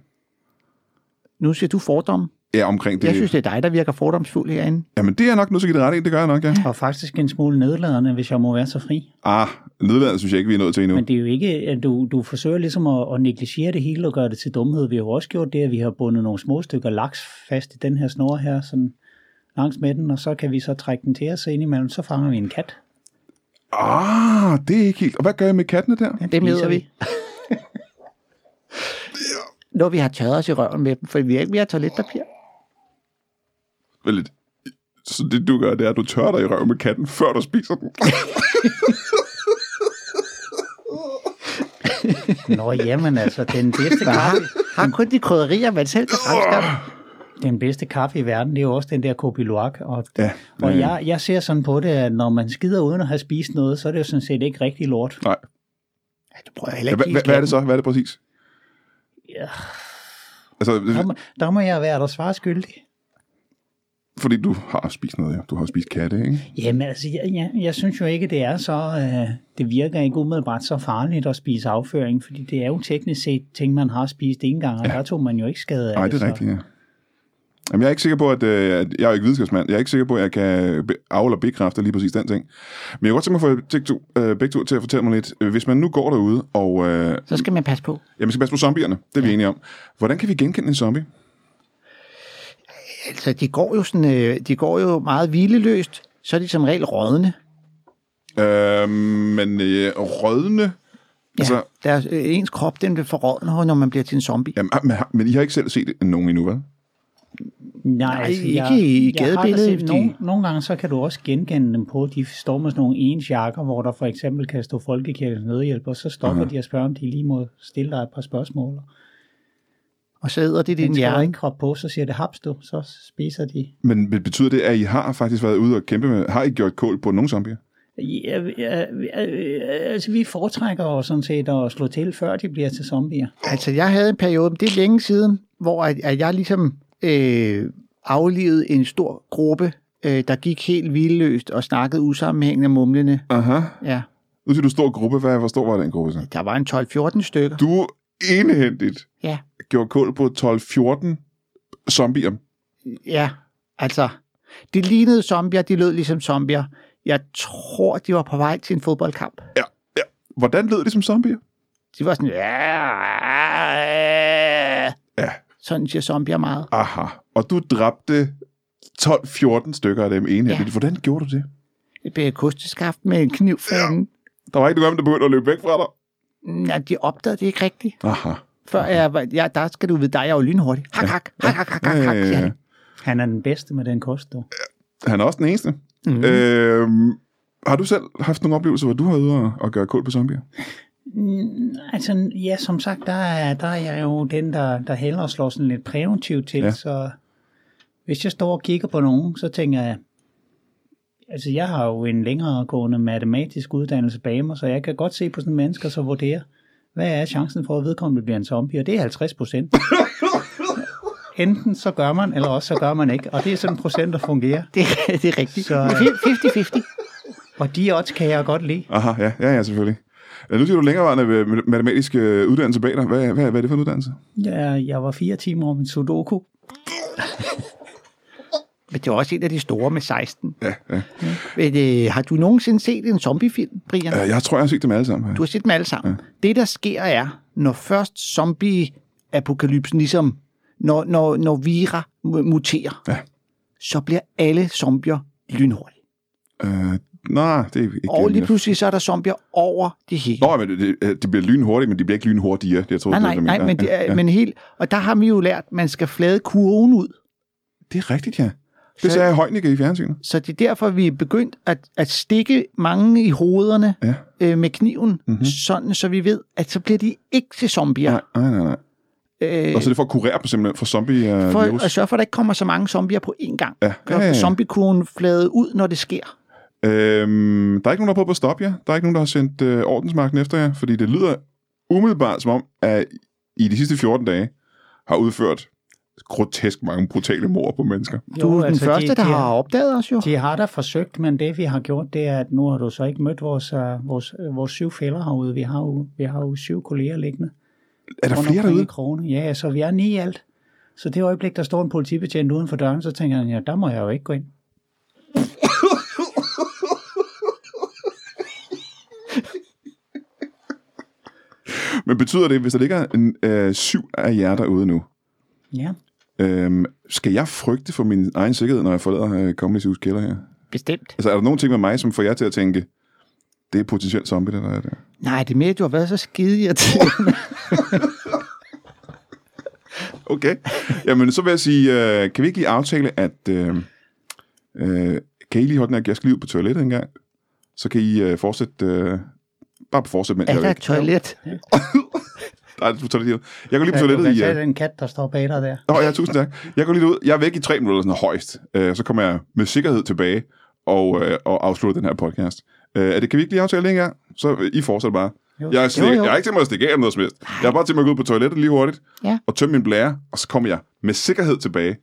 Nu siger du fordomme. Ja, omkring det. Jeg synes, det er dig, der virker fordomsfuld herinde. Jamen, det er nok nødt til at give det ret i. Det gør jeg nok, ja. og faktisk en smule nedladende, hvis jeg må være så fri. Ah, nedlandet synes jeg ikke, vi er nået til endnu. Men det er jo ikke, at du, du forsøger ligesom at, at negligere det hele og gøre det til dumhed. Vi har jo også gjort det, at vi har bundet nogle små stykker laks fast i den her snor her, sådan langs med den, og så kan vi så trække den til os, og indimellem så fanger vi en kat. Ah, det er ikke helt... Og hvad gør jeg med kattene der? Den Det møder vi. Når vi har tørret os i røven med dem, for vi har ikke mere toiletpapir. Vel lidt. Så det du gør, det er, at du tørrer dig i røven med katten, før du spiser den. Nå, jamen altså, den bedste kaffe, Har kun de krydderier, man selv kan fremskaffe. den bedste kaffe i verden, det er jo også den der Kopi Luwak. Og, Ja, og øh, jeg, jeg ser sådan på det, at når man skider uden at have spist noget, så er det jo sådan set ikke rigtig lort. Nej. Du prøver heller Ja, ikke hvad, hvad, hvad er det så? Hvad er det præcis? Ja. Altså, Der må, der må jeg være der svar skyldig. Fordi du har spist noget, ja. Du har spist katte, ikke? Jamen altså, jeg, jeg, jeg synes jo ikke, det er så, øh, det virker ikke umiddelbart så farligt at spise afføring, fordi det er jo teknisk set ting, man har spist en gang, og ja. der tog man jo ikke skade af Nej, det er så. rigtigt, ja. Jamen, jeg er ikke sikker på, at, øh, at jeg er jo ikke videnskabsmand. Jeg er ikke sikker på, at jeg kan be- af- eller bekræfte lige præcis den ting. Men jeg kunne godt tænke mig at få øh, begge to til at fortælle mig lidt. Øh, Hvis man nu går derude, og øh, Så skal man passe på. jamen, skal passe på zombierne, det er vi enige om. Hvordan kan vi genkende en zombie? Altså, de går jo, sådan, øh, de går jo meget hvileløst. Så er de som regel rådne. Øh, men øh, rødne... Ja, Altså- altså, deres, øh, ens krop, den vil forrådne, når man bliver til en zombie. Jamen, ah, men, men I har ikke selv set nogen endnu, vel? Nej, Nej, ikke i jeg har da gadebilledet, set de- Nogle, nogle gange så kan du også genkende dem på, de står med sådan nogle ens jakker, hvor der for eksempel kan stå Folkekirkens nødhjælp, og så stopper Aha. de og spørger, om de lige må stille dig et par spørgsmål. Og så æder Den din hjerne. krop på, så siger det haps du, så spiser de. Men betyder det, at I har faktisk været ude og kæmpe med... Har I gjort kål på nogle zombier? Ja, altså, vi foretrækker jo sådan set at slå til, før de bliver til zombier. Altså, jeg havde en periode, det er længe siden, hvor at, at jeg ligesom øh, aflevede en stor gruppe, øh, der gik helt hvileløst og snakkede usammenhængende mumlende. Aha. Ja, Nu siger du stor gruppe. Hvad, hvor stor var den gruppe så? der var en 12-14 stykker. Du enehændigt Ja, gjorde kål på 12-14 zombier. ja, altså, de lignede zombier, de lød ligesom zombier. Jeg tror, de var på vej til en fodboldkamp. Ja, ja. Hvordan lød det som zombier? De var sådan, ja, Ja. sådan siger zombier meget. Aha. Og du dræbte 12-14 stykker af dem enehændigt. Ja. Hvordan gjorde du det? Det blev kosteskaft med en kniv for ja. Der var ikke nogen, der begyndte at løbe væk fra dig. Ja, de opdagede det ikke rigtigt. Aha. Før jeg, ja, der skal du vide, der er jeg jo lynhurtig. Hak, hak, hak, hak, hak, hak, hak, siger han. Han er den bedste med den kost, du. Han er også den eneste. Mm. Øhm, har du selv haft nogle oplevelser, hvor du har ude og, gøre kål på zombier? Mm, Altså, ja, som sagt, der er, der er jeg jo den, der, der hellere slår sådan lidt præventivt til, ja. så hvis jeg står og kigger på nogen, så tænker jeg, altså jeg har jo en længeregående matematisk uddannelse bag mig, så jeg kan godt se på sådan mennesker, så vurdere, hvad er chancen for, at vedkommende bliver en zombie, og det er 50 procent. Enten så gør man, eller også så gør man ikke, og det er sådan en procent, der fungerer. Det, det er rigtigt. Så- 50-50. Og de odds kan jeg godt lide. Aha, ja, ja, ja selvfølgelig. Øh, Nu siger du længerevarende øh, matematisk øh, uddannelse bag dig. Hvad, hvad, hvad er det for en uddannelse? Jeg, jeg var fire timer om en sudoku. Det var også en af de store med 16. Ja, ja. Men, øh, har du nogensinde set en zombiefilm, Brian? Øh, Jeg tror, jeg har set dem alle sammen. Du har set dem alle sammen. Ja. Det, der sker er, når først zombie-apokalypsen ligesom, når, når, når vira mu- muterer, Ja. så bliver alle zombier lynhurtige. Øh, nej, det er ikke Og lige det. pludselig så er der zombier over det hele. Nå, men det, det, det bliver lynhurtigt, men de bliver ikke lynhurtigere. Jeg tror, nej, det, nej, er det, nej, men, det er, ja, ja. men helt... Og der har vi jo lært, at man skal flade kurven ud. Det er rigtigt, ja. Det sagde Højnække i fjernsynet. Så det er derfor, vi er begyndt at, at stikke mange i hovederne Ja. øh, med kniven, Mhm. mm-hmm. sådan så vi ved, at så bliver de ikke til zombier. Nej, nej, nej. nej. Øh, Og så er det for at kurere dem simpelthen for zombie-virus. for at sørge for, at der ikke kommer så mange zombier på én gang. Ja, ja, ja, ja. zombiekurven flade ud, når det sker. Øhm, der er ikke nogen, der har prøvet på at stoppe jer. Der er ikke nogen, der har sendt øh, ordensmagten efter jer, fordi det lyder umiddelbart som om, at I de sidste 14 dage har udført grotesk mange brutale mord på mennesker. Du er den altså, første, de, der de, har opdaget os jo. De har da forsøgt, men det vi har gjort, det er, at nu har du så ikke mødt vores, uh, vores, uh, vores syv fælder herude. Vi har jo, vi har jo syv kolleger liggende. Er der flere derude? Krogene. Ja, så vi er ni i alt. Så det øjeblik, der står en politibetjent uden for døren, så tænker han, ja, der må jeg jo ikke gå ind. Men betyder det, hvis der ligger en, øh, syv af jer derude nu, Ja. Øhm, skal jeg frygte for min egen sikkerhed, når jeg forlader øh, Comedy Zoo's kælder her? Bestemt. Altså, er der nogle ting med mig, som får jer til at tænke, det er potentielt zombie, der er der? Nej, det er mere, at du har været så skide irriterende. Okay. Jamen, så vil jeg sige, øh, kan vi ikke lige aftale, at, øh, Øh, kan I lige holde den her, jeg skal lige ud på toilettet en gang? Så kan I øh, fortsætte, øh, bare fortsætte, mens Er er der et toilet? Nej, det er på toilettet. Jeg går lige på du toilettet kan i... tage Øh, den kat, der står bag dig der. Nå, ja, tusind tak. Jeg går lige ud. Jeg er væk i tre minutter, sådan højst. Øh, så kommer jeg med sikkerhed tilbage og, øh, og afslutter den her podcast. Øh, er det, kan vi ikke lige aftale det en gang? Så øh, I fortsætter bare. Jo. Jeg, er stik, Jo, jo. jeg har ikke tænkt mig at stikke af noget som helst. Jeg har bare tænkt mig at gå ud på toilettet lige hurtigt Ja. og tømme min blære, og så kommer jeg med sikkerhed tilbage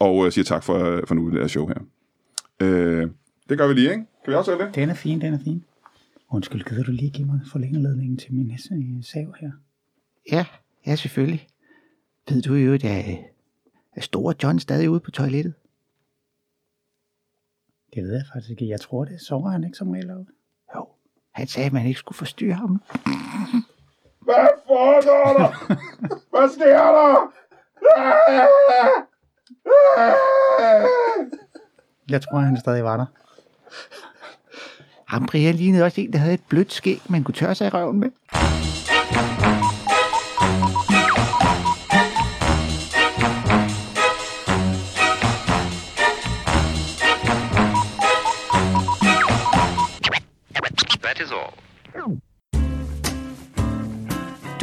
og øh, siger tak for, øh, for nu det her show her. Øh, det gør vi lige, ikke? Kan vi aftale det? Den er fin, den er fin. Undskyld, gider du lige give mig forlængerledningen til min sav her? Ja, ja selvfølgelig. Ved du jo, at er, er store John stadig ude på toilettet? Det ved jeg faktisk ikke. Jeg tror, det sover han ikke som regel op. Jo, han sagde, at man ikke skulle forstyrre ham. Hvad foregår der? Hvad sker der? Jeg tror, han stadig var der. Ham Brian lignede også en, der havde et blødt skæg, man kunne tørre sig i røven med.